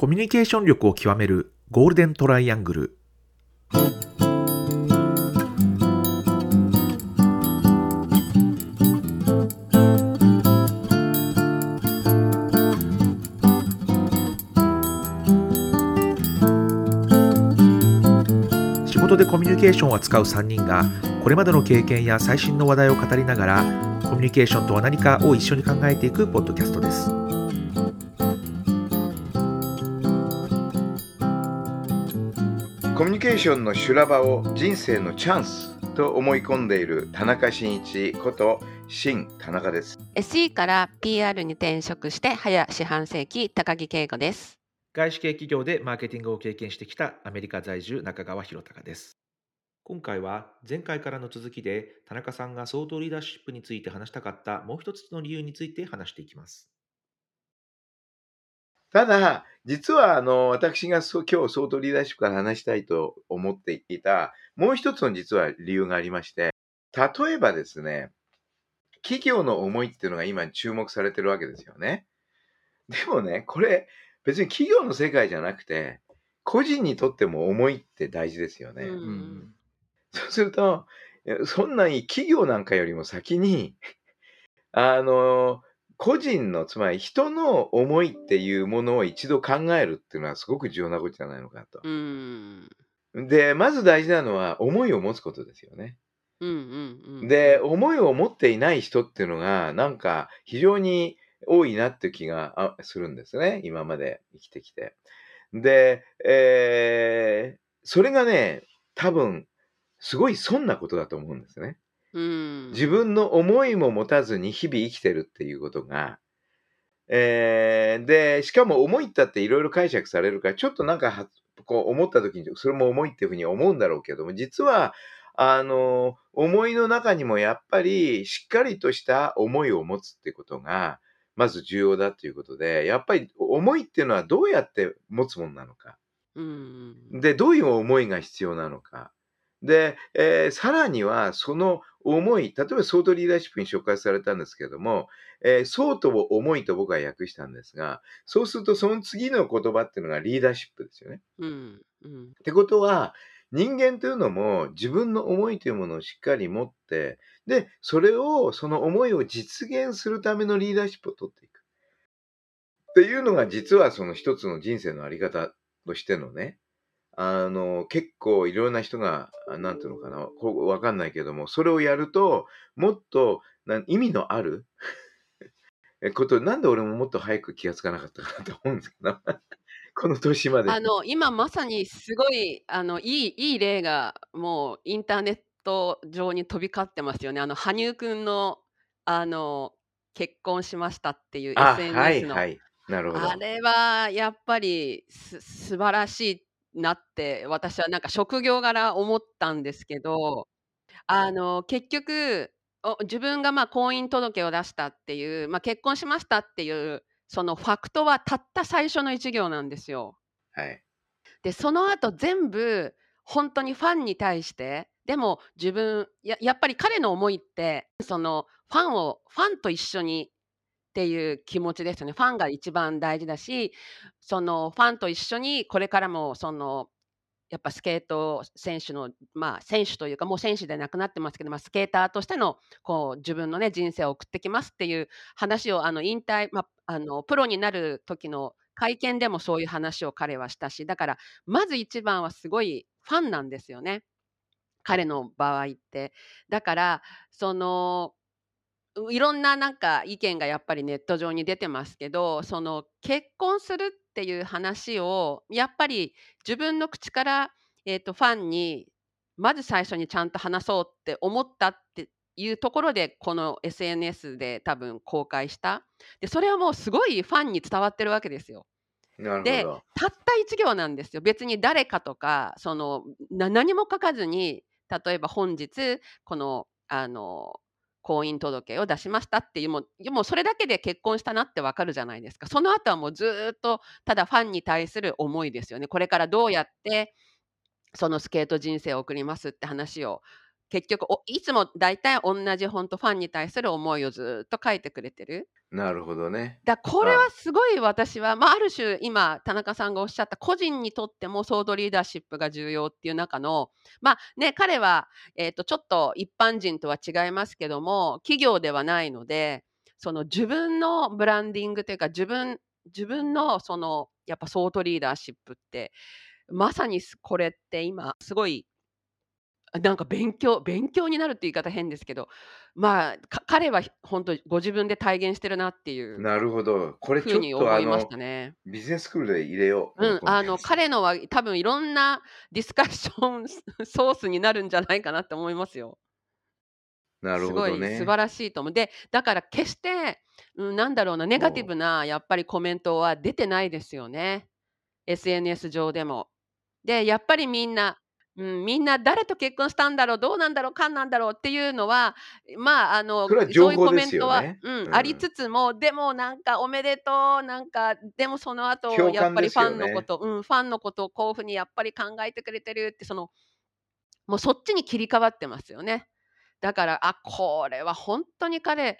コミュニケーション力を極めるゴールデントライアングル。仕事でコミュニケーションを扱う3人がこれまでの経験や最新の話題を語りながらコミュニケーションとは何かを一緒に考えていくポッドキャストです。ケーションの修羅場を人生のチャンスと思い込んでいる田中真一こと新田中です。SE から PR に転職して早四半世紀高木恵子です。外資系企業でマーケティングを経験してきたアメリカ在住中川博隆です。今回は前回からの続きで田中さんが相当リーダーシップについて話したかったもう一つの理由について話していきます。ただ、実はあの私が今日相当リーダーシップから話したいと思っていたもう一つの実は理由がありまして、例えばですね、企業の思いっていうのが今注目されてるわけですよね。でもね、これ別に企業の世界じゃなくて、個人にとっても思いって大事ですよね。うんそうすると、そんなに企業なんかよりも先に、あの、個人の、つまり人の思いっていうものを一度考えるっていうのはすごく重要なことじゃないのかとう。んで、まず大事なのは思いを持つことですよね。うんうんうんで、思いを持っていない人っていうのが、なんか非常に多いなって気があするんですね。今まで生きてきて。で、えーそれがね、多分、すごい損なことだと思うんですね。うん自分の思いも持たずに日々生きてるっていうことが、えーで、しかも思いったっていろいろ解釈されるから、ちょっとなんかは、こう思った時に、それも思いっていうふうに思うんだろうけども、実は、あの、思いの中にもやっぱりしっかりとした思いを持つっていうことが、まず重要だということで、やっぱり思いっていうのはどうやって持つものなのか。で、どういう思いが必要なのか。で、えーさらには、その思い、例えば、ソートリーダーシップに紹介されたんですけども、えー、ソートを思いと僕は訳したんですが、そうすると、その次の言葉っていうのがリーダーシップですよね。うんうんってことは、人間というのも自分の思いというものをしっかり持って、で、それを、その思いを実現するためのリーダーシップを取っていく。っていうのが実はその一つの人生のあり方としてのね、あの、結構いろんな人が、あなんていうのかな、こうわかんないけども、それをやると、もっとなん意味のある？えこと、なんで俺ももっと早く気がつかなかったかなと思うんですけど、この年まで。あの今まさにすごいあのいいいい例がもうインターネット上に飛び交ってますよね。あの羽生くんのあの結婚しましたっていうあ、はい SNS のはい。なるほど。あれはやっぱりす素晴らしいなって私はなんか職業柄思ったんですけどあの結局お自分がまあ婚姻届を出したっていう、まあ、結婚しましたっていうそのファクトはたった最初の一行なんですよ。はい。でその後全部本当にファンに対してでも自分ややっぱり彼の思いってそのファンをファンと一緒にっていう気持ちですねファンが一番大事だしそのファンと一緒にこれからもそのやっぱスケート選手のまあ選手というかもう選手でなくなってますけど、まあ、スケーターとしてのこう自分のね人生を送ってきますっていう話をあの引退、まあ、あのプロになる時の会見でもそういう話を彼はしたしだからまず一番はすごいファンなんですよね彼の場合って。だからそのいろんななんか意見がやっぱりネット上に出てますけどその結婚するっていう話をやっぱり自分の口から、えー、とファンにまず最初にちゃんと話そうって思ったっていうところでこの SNS で多分公開したでそれはもうすごいファンに伝わってるわけですよ。で。たった1行なんですよ別に誰かとかそのな何も書かずに例えば本日このあの婚姻届を出しましたっていうもうもうそれだけで結婚したなってわかるじゃないですか。その後はもうずっとただファンに対する思いですよね。これからどうやってそのスケート人生を送りますって話を結局おいつも大体同じ本当ファンに対する思いをずっと書いてくれてる。なるほどね。だこれあはすごい私は、まあ、ある種今田中さんがおっしゃった個人にとってもソードリーダーシップが重要っていう中のまあね彼は、えー、とちょっと一般人とは違いますけども企業ではないのでその自分のブランディングというか自分自分のそのやっぱソードリーダーシップってまさにすこれって今すごいあなんか勉強勉強になるって言い方変ですけどまあか彼は本当ご自分で体現してるなっていうなるほど。これちょっと思いましたね。ビジネススクールで入れよう。こうん、あの彼のは多分いろんなディスカッション ソースになるんじゃないかなって思いますよ。なるすごい素ほどね。晴らしいと思う。で、だから決して、うん、なんだろうな、ネガティおブなやっぱりコメントは出てないですよね。SNS 上でも。で、やっぱりみんな、うん、みんな誰と結婚したんだろう、どうなんだろう、かんなんだろうっていうのは、まあ、あの、そういうコメントは。うん、うん。ありつつも、でもなんかおめでとう、なんか、でもその後、共やっぱりファ。ンのこと、うん、ファンのことをこういうふうにやっぱり考えてくれてるって、その、もうそっちに切り替わってますよね。だから、あ、これは本当に彼、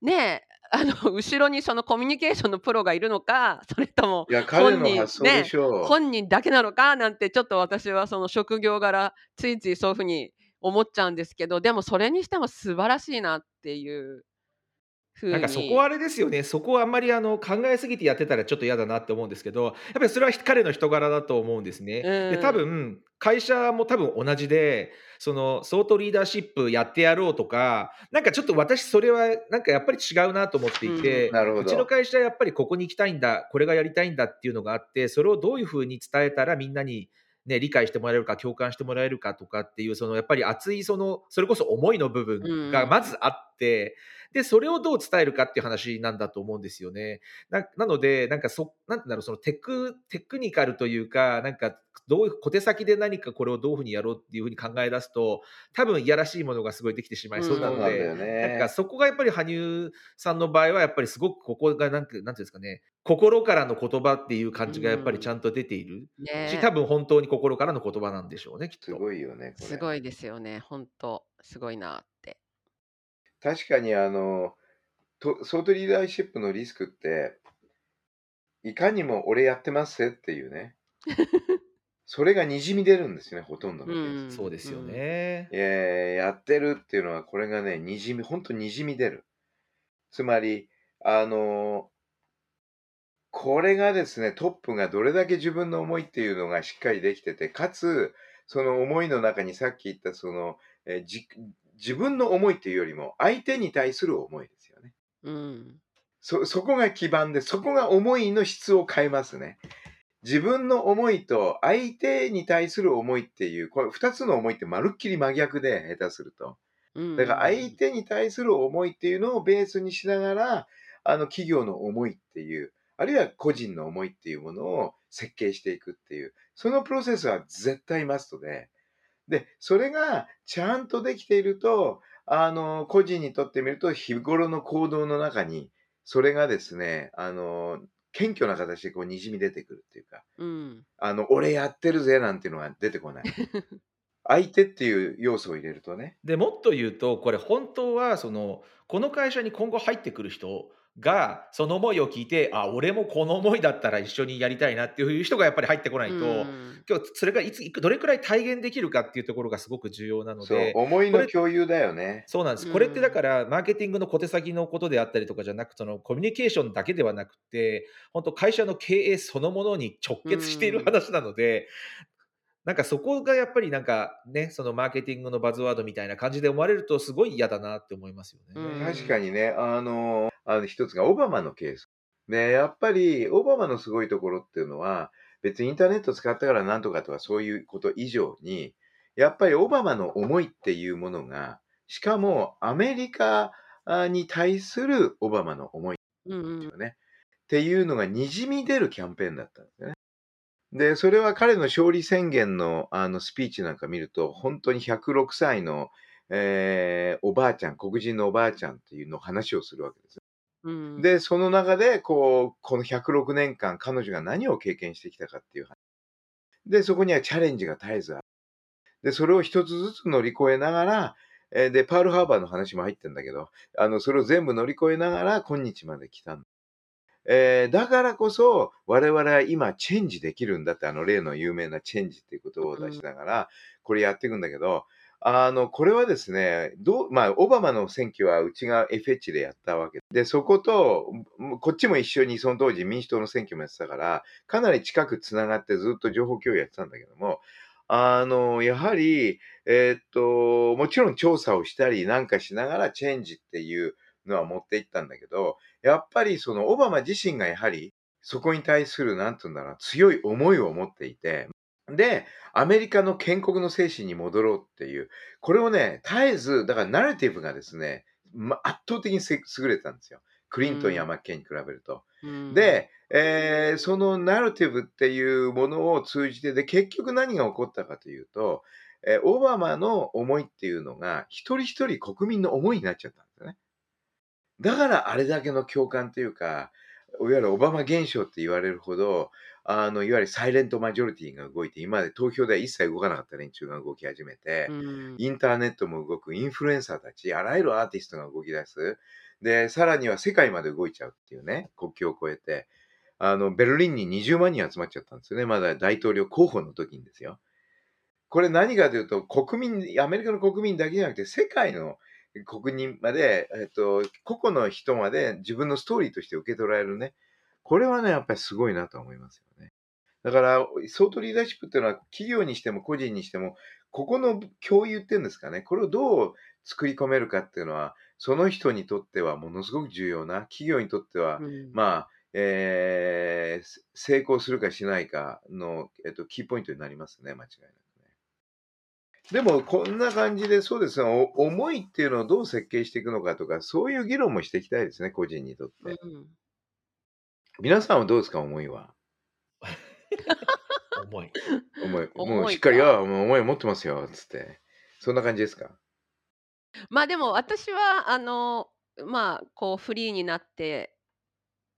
ねえ、あの、後ろにそのコミュニケーションのプロがいるのか、それとも本人、ね、本人だけなのかなんて、ちょっと私はその職業柄、ついついそういうふうに思っちゃうんですけど、でもそれにしても素晴らしいなっていうなんかそこ。あれですよね、そこはあんまりあの考えすぎてやってたらちょっと嫌だなって思うんですけど、やっぱりそれは彼の人柄だと思うんですね。で、多うん。分、会社も多分同じで、その相当リーダーシップやってやろうとか、なんかちょっと私それはなんかやっぱり違うなと思ってうん。いて、なるほうちのど。会社はやっぱりここに行きたいんだ、これがやりたいんだっていうのがあって、それをどういうふうに伝えたらみんなにね、理解してもらえるか、共感してもらえるかとかっていう、そのやっぱり熱いその、それこそ思いの部う分がん。まずあって、で、それをどう伝えるかっていう話なんだと思うんですよね。ななので、なんかそなんて言うんだろう、そのテクテクニカルというか、なんかどういう小手先で何かこれをどういうふうにやろうっていうふうに考え出すと、多分いやらしいものがすごいできてしまう。いそうなのそうなんだよで、なんかね。そこがやっぱり羽生さんの場合はやっぱりすごくここがなんかなんていうんですかね、心からの言葉っていうう感じがやっぱりちゃん。んと出ているし、ね多分本当に心からの言葉なんでしょうね、きっすと。ごいよね。すごいですよね。本当すごいな。確かにあの、とソートリーダーシップのリスクって、いかにも俺やってますぜっていうね。それがにじみ出るんですよね、ほとんどうのケース。ん。そうですようん。ね。いやってるっていうのは、これがね、にじみ、ほんとにじみ出る。つまり、あの、これがですね、トップがどれだけ自分の思いっていうのがしっかりできてて、かつ、その思いの中にさっき言ったその、えーじ自分の思いっていうよりも、相手に対する思いですよね。うん。そ、そこが基盤で、そこが思いの質を変えますね。自分の思いと相手に対する思いっていう、これ二つの思いってまるっきり真逆で、下手すると。うだから相ん。手に対する思いっていうのをベースにしながら、あの企業の思いっていう、あるいは個人の思いっていうものを設計していくっていう、そのプロセスは絶対マストで、で、それがちゃんとできていると、あの、個人にとってみると、日頃の行動の中に、それがですね、あの、謙虚な形でこう滲み出てくるっていうか、うん。あの、俺やってるぜなんていうのが出てこない。相手っていう要素を入れるとね。で、もっと言うと、これ本当はその、この会社に今後入ってくる人が、その思いを聞いて、あ、俺もこの思いだったら一緒にやりたいなっていう人がやっぱり入ってこなういと、ん。今日それがいついくどれくらい体現できるかっていうところがすごく重要なのそう、で、思いこれの共有だよね。そうなんです。うこれってだかん。ら、マーケティングの小手先のことであったりとかじゃなく、そのコミュニケーションだけではなくて、本当会社の経営そのものに直う結しているん。話なので、なんかそこがやっぱりなんかね、そのマーケティングのバズワードみたいな感じで思われるとすごい嫌だなって思いますようね。確かん。にね、あの、あの一つがオバマのケース。ね、やっぱりオバマのすごいところっていうのは、別にインターネット使ったからなんとかとかそういうこと以上に、やっぱりオバマの思いっていうものが、しかもアメリカあに対するオバマの思い。っていうのがにじみ出るキャンペーンだったんですよね。で、それは彼の勝利宣言のあのスピーチなんか見ると、本当に106歳の、えーおばあちゃん、黒人のおばあちゃんっていうのを話をするわけです。うん。で、その中で、こう、この106年間、彼女が何を経験してきたかっていう話。で、そこにはチャレンジが絶えずある。で、それを一つずつ乗り越えながら、えーで、パールハーバーの話も入ってんだけど、あの、それを全部乗り越えながら、今日まで来たんだ。えーだからこそ、我々は今、チェンジできるんだって、あの、例の有名なチェンジっていうことを出しながら、これやっていくんだけど、あの、これはですね、どう、まあ、オバマの選挙はうちが FH でやったわけ。で、そこと、こっちも一緒にその当時民主党の選挙もやってたから、かなり近くつながってずっと情報共有やってたんだけども、あの、やはり、えーっと、もちろん調査をしたりなんかしながらチェンジっていうのは持っていったんだけど、やっぱりそのオバマ自身がやはりそこに対する、なんていうんだろう、強い思いを持っていて、で、アメリカの建国の精神に戻ろうっていう、これをね、絶えず、だからナラティブがですね、ま、圧倒的にせ優れてたんですよ。クリントンやマッケイに比べると。うん、で、えーそのナラティブっていうものを通じて、で、結局何が起こったかというと、えーオバマの思いっていうのが、一人一人国民の思いになっちゃったんですよね。だからあれだけの共感というか、いわゆるオバマ現象って言われるほど、あの、いわゆるサイレントマジョリティが動いて、今まで投票では一切動かなかった連中が動き始めて、うんインターネットも動く、インフルエンサーたち、あらゆるアーティストが動き出す。で、さらには世界まで動いちゃうっていうね、国境を越えて。あの、ベルリンに20万人集まっちゃったんですよね。まだ大統領候補の時にですよ。これ何かというと、国民、アメリカの国民だけじゃなくて、世界の国民まで、えっと、個々の人まで自分のストーリーとして受け取られるね。これはね、やっぱりすごいなと思いますよね。だから、ソートリーダーシップっていうのは、企業にしても個人にしても、ここの共有っていうんですかね、これをどう作り込めるかっていうのは、その人にとってはものすごく重要な、企業にとっては、うんまあ、えーせ成功するかしないかの、えっと、キーポイントになりますね、間違いなくね。でも、こんな感じで、そうですね、お思いっていうのをどう設計していくのかとか、そういう議論もしていきたいですね、個人にとって。うん皆さんはどうですか、思いは？重い。思い、思いもうしっかり、かあもう思い持ってますよ、つって。そんな感じですか？まあでも私はあのまあこうフリーになって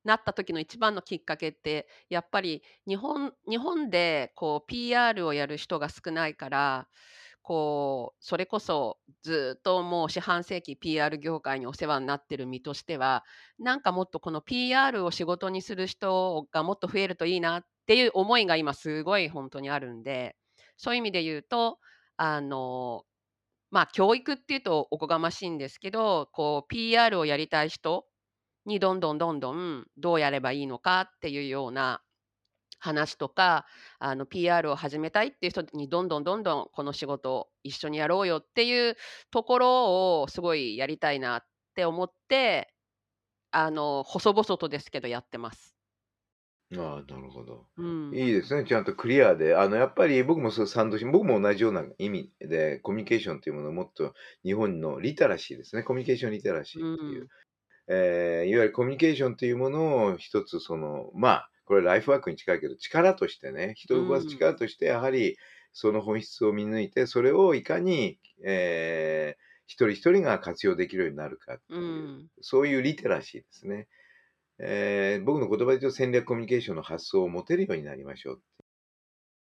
なった時の一番のきっかけってやっぱり日本日本でこう PR をやる人が少ないからこうそれこそずっともう四半世紀 PR 業界にお世話になってる身としてはなんかもっとこの PR を仕事にする人がもっと増えるといいなっていう思いが今すごい本当にあるんでそういう意味で言うとあのまあ教育っていうとおこがましいんですけどこう PR をやりたい人にどんどんどんどんどうやればいいのかっていうような話とかあの PR を始めたいっていう人にどんどんどんどんこの仕事を一緒にやろうよっていうところをすごいやりたいなって思ってあの細々とですけどやってます。ああ、なるほど。うん、いいですね。ちゃんとクリアで。あの、やっぱり僕もそう賛同し、僕も同じような意味で、コミュニケーションというものをもっと日本のリテラシーですね。コミュニケーションリテラシーっていう。うんえーいわゆるコミュニケーションというものを一つその、まあ、これライフワークに近いけど、力としてね、人を動かす力として、やはりその本質を見抜いて、それをいかに、えー一人一人が活用できるようになるかっていう、うん。そういうリテラシーですね。えー僕の言葉で言うと戦略コミュニケーションの発想を持てるようになりましょう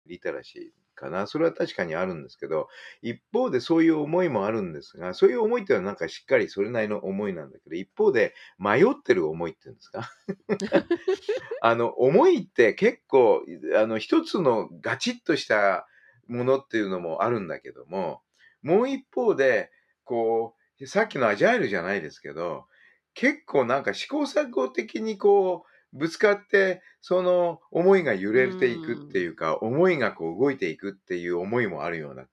リテラシーかな。それは確かにあるんですけど、一方でそういう思いもあるんですが、そういう思いっていうのはなんかしっかりそれなりの思いなんだけど、一方で迷ってる思いっていうんですか？あの、思いって結構、あの、一つのガチッとしたものっていうのもあるんだけども、もう一方で、こう、さっきのアジャイルじゃないですけど、結構なんか試行錯誤的にこう、ぶつかって、その思いが揺れていくっていうか、思いがこう動いていくっていう思いもあるような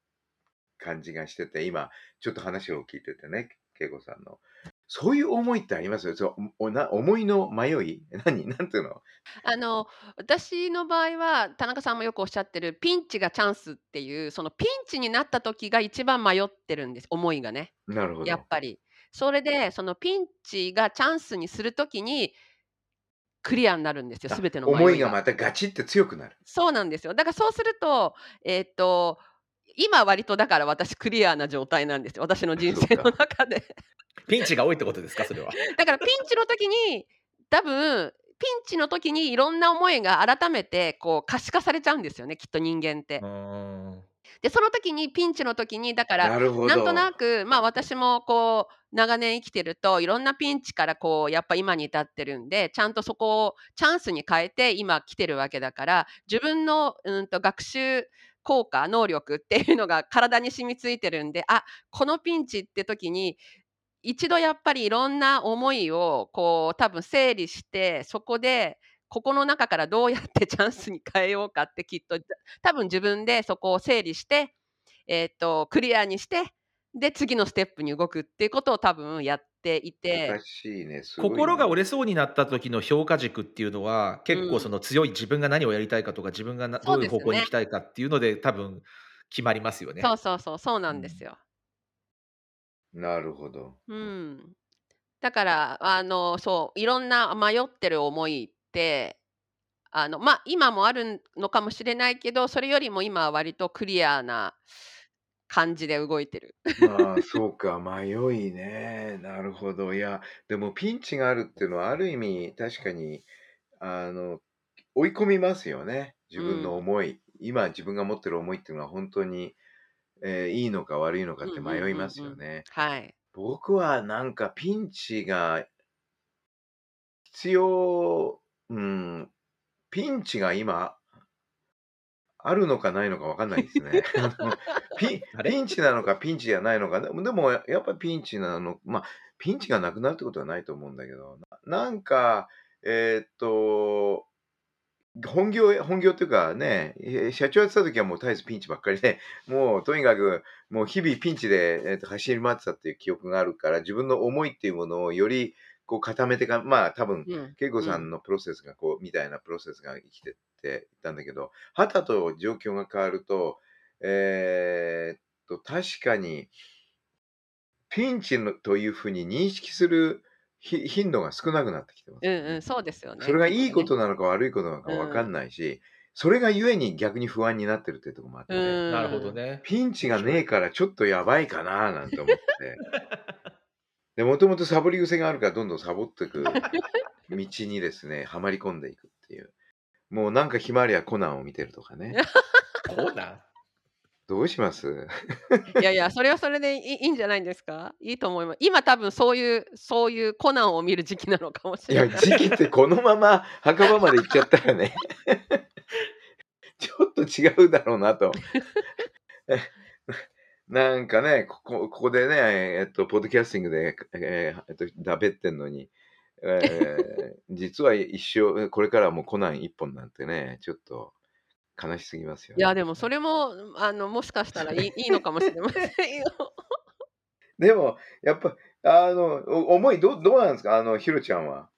感じがしてて、今、ちょっと話を聞いててね、恵子さんの。そういう思いってあります？よ。そうおな思いの迷い？何？なんていうの？あの私の場合は田中さんもよくおっしゃってるピンチがチャンスっていうそのピンチになった時が一番迷ってるんです思いがねなるほど。やっぱり。それでそのピンチがチャンスにする時にクリアになるんですよあ全ての。思いがまたガチって強くなる。そうなんですよ。だからそうするとえーっと今割とだから私クリアな状態なんですよ私の人生の中で。ピンチが多いってことですか、それは。だからピンチの時に多分ピンチの時にいろんな思いが改めてこう可視化されちゃうんですよねきっと人間ってで、その時にピンチの時に、だから、ななんとなど。く、まあ、私もこう、長年生きてると、いろんなピンチからこう、やっぱ今に至ってるんで、ちゃんとそこをチャンスに変えて今来てるわけだから、自分の、うんと、学習効果、能力っていうのが体に染みついてるんで、あ、このピンチって時に、一度やっぱりいろんな思いをこう、多分整理して、そこで、ここの中からどうやってチャンスに変えようかってきっと、多分自分でそこを整理して、えっと、クリアにして、で、次のステップに動くっていうことを多分やっていて難しいね、い心がね。折れそうになった時の評価軸っていうのは、結構うん。その強い自分が何をやりたいかとか、自分がなそうどういう。方向に行きたいかっていうので、多分決まりますよそね。うそうそう、そうなうん。んですよ。なるほど。うん。だから、あの、そう、いろんな迷ってる思いって、あの、ま、今もあるのかもしれないけど、それよりも今は割とクリアな感じで動いてる。まあ、そうか、迷いね。なるほど。いや、でもピンチがあるっていうのは、ある意味確かに、あの、追い込みますよね。う自分のん。思い。今自分が持ってる思いっていうのは本当に、えーいいのか悪いのかってうんうんう迷いますんうん。よね。はい。僕はなんかピンチが必要、うん、ピンチが今あるのかないのか分かんないですね。あのピピンチなのかピンチじゃないのか、でもでもやっぱピンチなの、まあ、ピンチがなくなるってことはないと思うんだけど、ななんか、えーっと、本業へ、本業っていうかね、え社長やってた時はもう絶えずピンチばっかりで、もうとにかくもう日々ピンチで、えーっと走り回ってたっていう記憶があるから、自分の思いっていうものをよりこう固めてか、まあ多分、うん。恵子うん。さんのプロセスがこう、みたいなプロセスが生きてっていったんだけど、はたと状況が変わると、えーっと、確かに、ピンチのというふうに認識するひ頻度が少なくなってきてます。うんうん、そうですよね、それがいいことなのか悪いことなのか分かんないし、それがゆえに逆に不安になってるっていうところもあっうて、なるほど。ね。ピンチが。ねえからちょっとやばいかななんて思って。で、もともとサボり癖があるからどんどんサボっていく 道にですね、はまり込んでいくっていう。もうなんか暇ありゃコナンを見てるとかね。コナン？どうします？いやいや、それはそれでいいいいんじゃないんですか？いいと思います。今多分そういうそういうコナンを見る時期なのかもしいや、れない。時期ってこのまま墓場まで行っちゃったらね、ちょっと違うだろうなと。えなんかね、ここここでね、えっと、ポッドキャスティングで、えーえっと、だべってんのに、えー 実は一生、これからはもうコナン一本なんてね、ちょっと悲しすぎますよいや、ね。でもそれも、あの、もしかしたらいい いいのかもしれませんよ。でも、やっぱ、あの、お思いど、どうなんですか？あの、ひろちゃんは。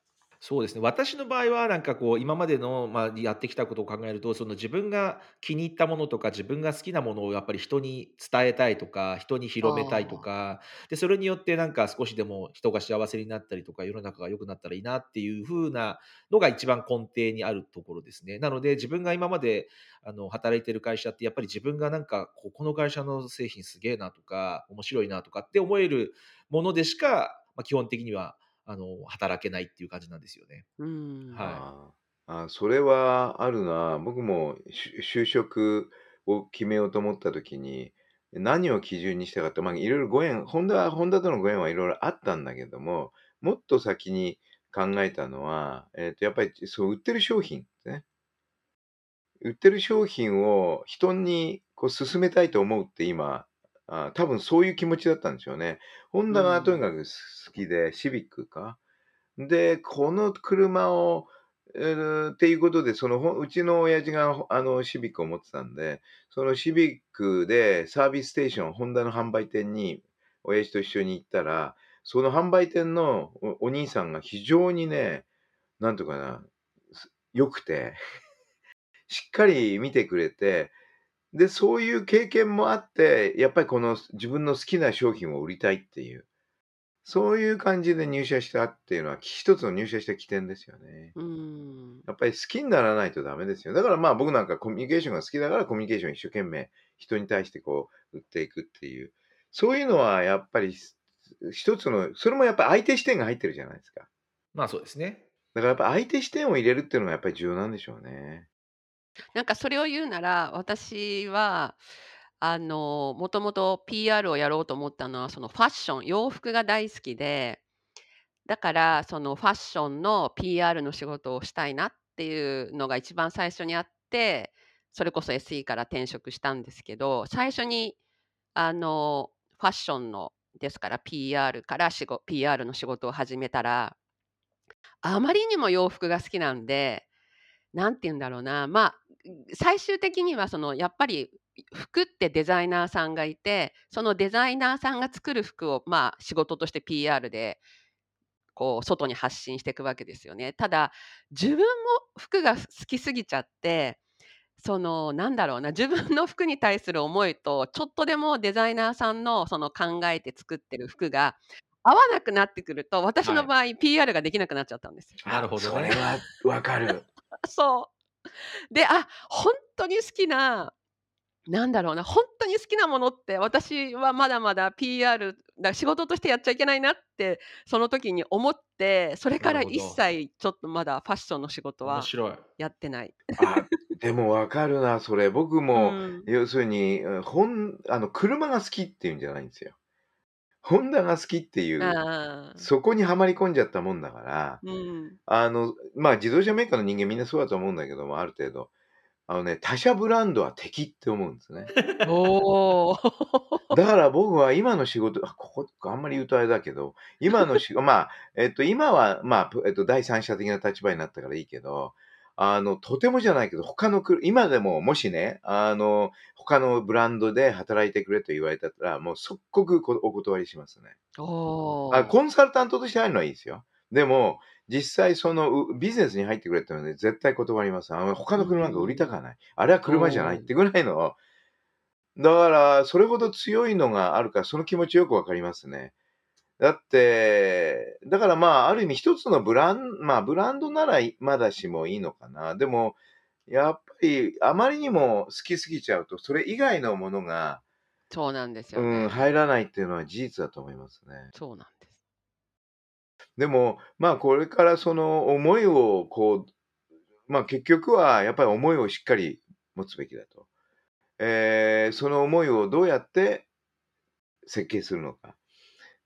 そうですね。私の場合は、なんかこう、今までの、まあ、やってきたことを考えると、その自分が気に入ったものとか、自分が好きなものをやっぱり人に伝えたいとか、人に広めたいとああ。か、で、それによってなんか少しでも人が幸せになったりとか、世の中が良くなったらいいなっていう風なのが一番根底にあるところですね。なので、自分が今まであの働いてる会社ってやっぱり自分がなんか、ここの会社の製品すげえなとか、面白いなとかって思えるものでしか、まあ、基本的にはあの働けないっていう感じなんですよね。うーん。はあーあー、それはあるな。僕もし就職を決めようと思った時に、何を基準にしたかって、まあ、いろいろご縁、ホンダ、ホンダとのご縁はいろいろあったんだけども、もっと先に考えたのは、えっと、やっぱりそう、売ってる商品ですね。売ってる商品を人にこう勧めたいと思うって今、あ多分そういう気持ちだったんでしょうね。ホンうダがとにん。かく好きで、シビックか。で、この車を、えーっていうことで、そのほうちの親父がほあのシビックを持ってたんで、そのシビックでサービスステーション、ホンダの販売店に親父と一緒に行ったら、その販売店のおお兄さんが非常にね、なんとかな、す良くて、しっかり見てくれて、で、そういう経験もあって、やっぱりこの自分の好きな商品を売りたいっていう、そういう感じで入社したっていうのは、一つの入社した起点ですよね。うーん。やっぱり好きにならないとダメですよ。だからまあ僕なんかコミュニケーションが好きだからコミュニケーション一生懸命人に対してこう売っていくっていう。そういうのはやっぱりす一つの、それもやっぱ相手視点が入ってるじゃないですか。まあそうですね。だからやっぱ相手視点を入れるっていうのがやっぱり重要なんでしょうね。なんかそれを言うなら、私は、あの、もともと PR をやろうと思ったのは、そのファッション、洋服が大好きで、だからそのファッションの PR の仕事をしたいなっていうのが一番最初にあって、それこそ SE から転職したんですけど、最初にあの、ファッションの、ですから PR からしご PR の仕事を始めたら、あまりにも洋服が好きなんで、なんて言うんだろうな、まあ、最終的にはそのやっぱり服ってデザイナーさんがいて、そのデザイナーさんが作る服をまあ仕事として PR でこう外に発信していくわけですよね。ただ自分も服が好きすぎちゃって、そのなんだろうな、自分の服に対する思いとちょっとでもデザイナーさんのその考えて作ってる服が合わなくなってくると、私の場合 PR ができなくなっちゃったんですよ。なるほどねそれはわかる。そう。で、あ、本当に好きな、なんだろうな、本当に好きなものって、私はまだまだ PR だ仕事としてやっちゃいけないなって、その時に思って、それから一切ちょっとまだファッションの仕事は。やってない。あでもわかるな、それ。僕 も、うん要するに、うんほんあの車が好きっていうんじゃないんですよ。ホンダが好きっていう、あーそこにはまり込んじゃったもんだから、うん。あの、まあ自動車メーカーの人間みんなそうだと思うんだけども、ある程度。あのね、他社ブランドは敵って思うんですね。おーだから僕は今の仕事、あここ、あんまり言うとあれだけど、今の仕事、まあ、えっと、今は、まあ、ぷえっと、第三者的な立場になったからいいけど、あの、とてもじゃないけど、他のく、今でも、もしね、あの、他のブランドで働いてくれと言われたら、もう即刻こお断りしますね。あコンサルタントとして入るのはいいですよ。でも、実際そのうビジネスに入ってくれってのはね、絶対断ります。あの他の車なんか売りたかない。あれは車じゃないってぐらいの。だから、それほど強いのがあるから、その気持ちよくわかりますね。だって、だからまあ、ある意味一つのブラン、まあ、ブランドならまだしもいいのかな。でも、やっぱり、あまりにも好きすぎちゃうと、それ以外のものが、そうなんですようん、ね。入らないっていうのは事実だと思いますね。そうなんです。でも、まあ、これからその思いを、こう、まあ、結局はやっぱり思いをしっかり持つべきだと。えーその思いをどうやって設計するのか。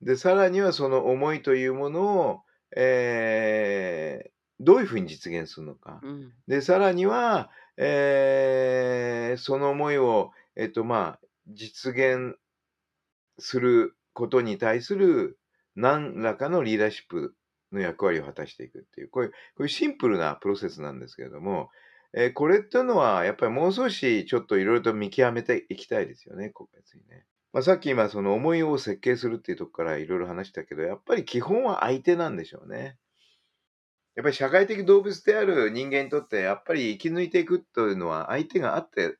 で、さらにはその思いというものを、えーどういうふうに実現するのか。うん。で、さらには、えーその思いを、えっと、まあ、実現することに対する何らかのリーダーシップの役割を果たしていくっていう、こういう、こういうシンプルなプロセスなんですけれども、えーこれっていうのは、やっぱりもう少しちょっといろいろと見極めていきたいですよね、個別にね。まあ、さっき今、その思いを設計するっていうとこからいろいろ話したけど、やっぱり基本は相手なんでしょうね。やっぱり社会的動物である人間にとって、やっぱり生き抜いていくというのは相手があって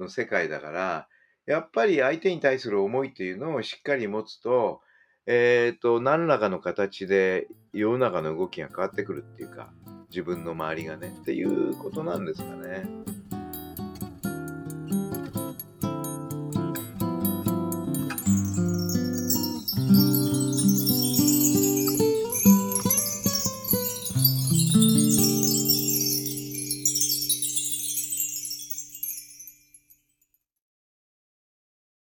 の世界だから、やっぱり相手に対する思いというのをしっかり持つと、えっ、と、何らかの形で世の中の動きが変わってくるっていうか、自分の周りがね、っていうことなんですかね。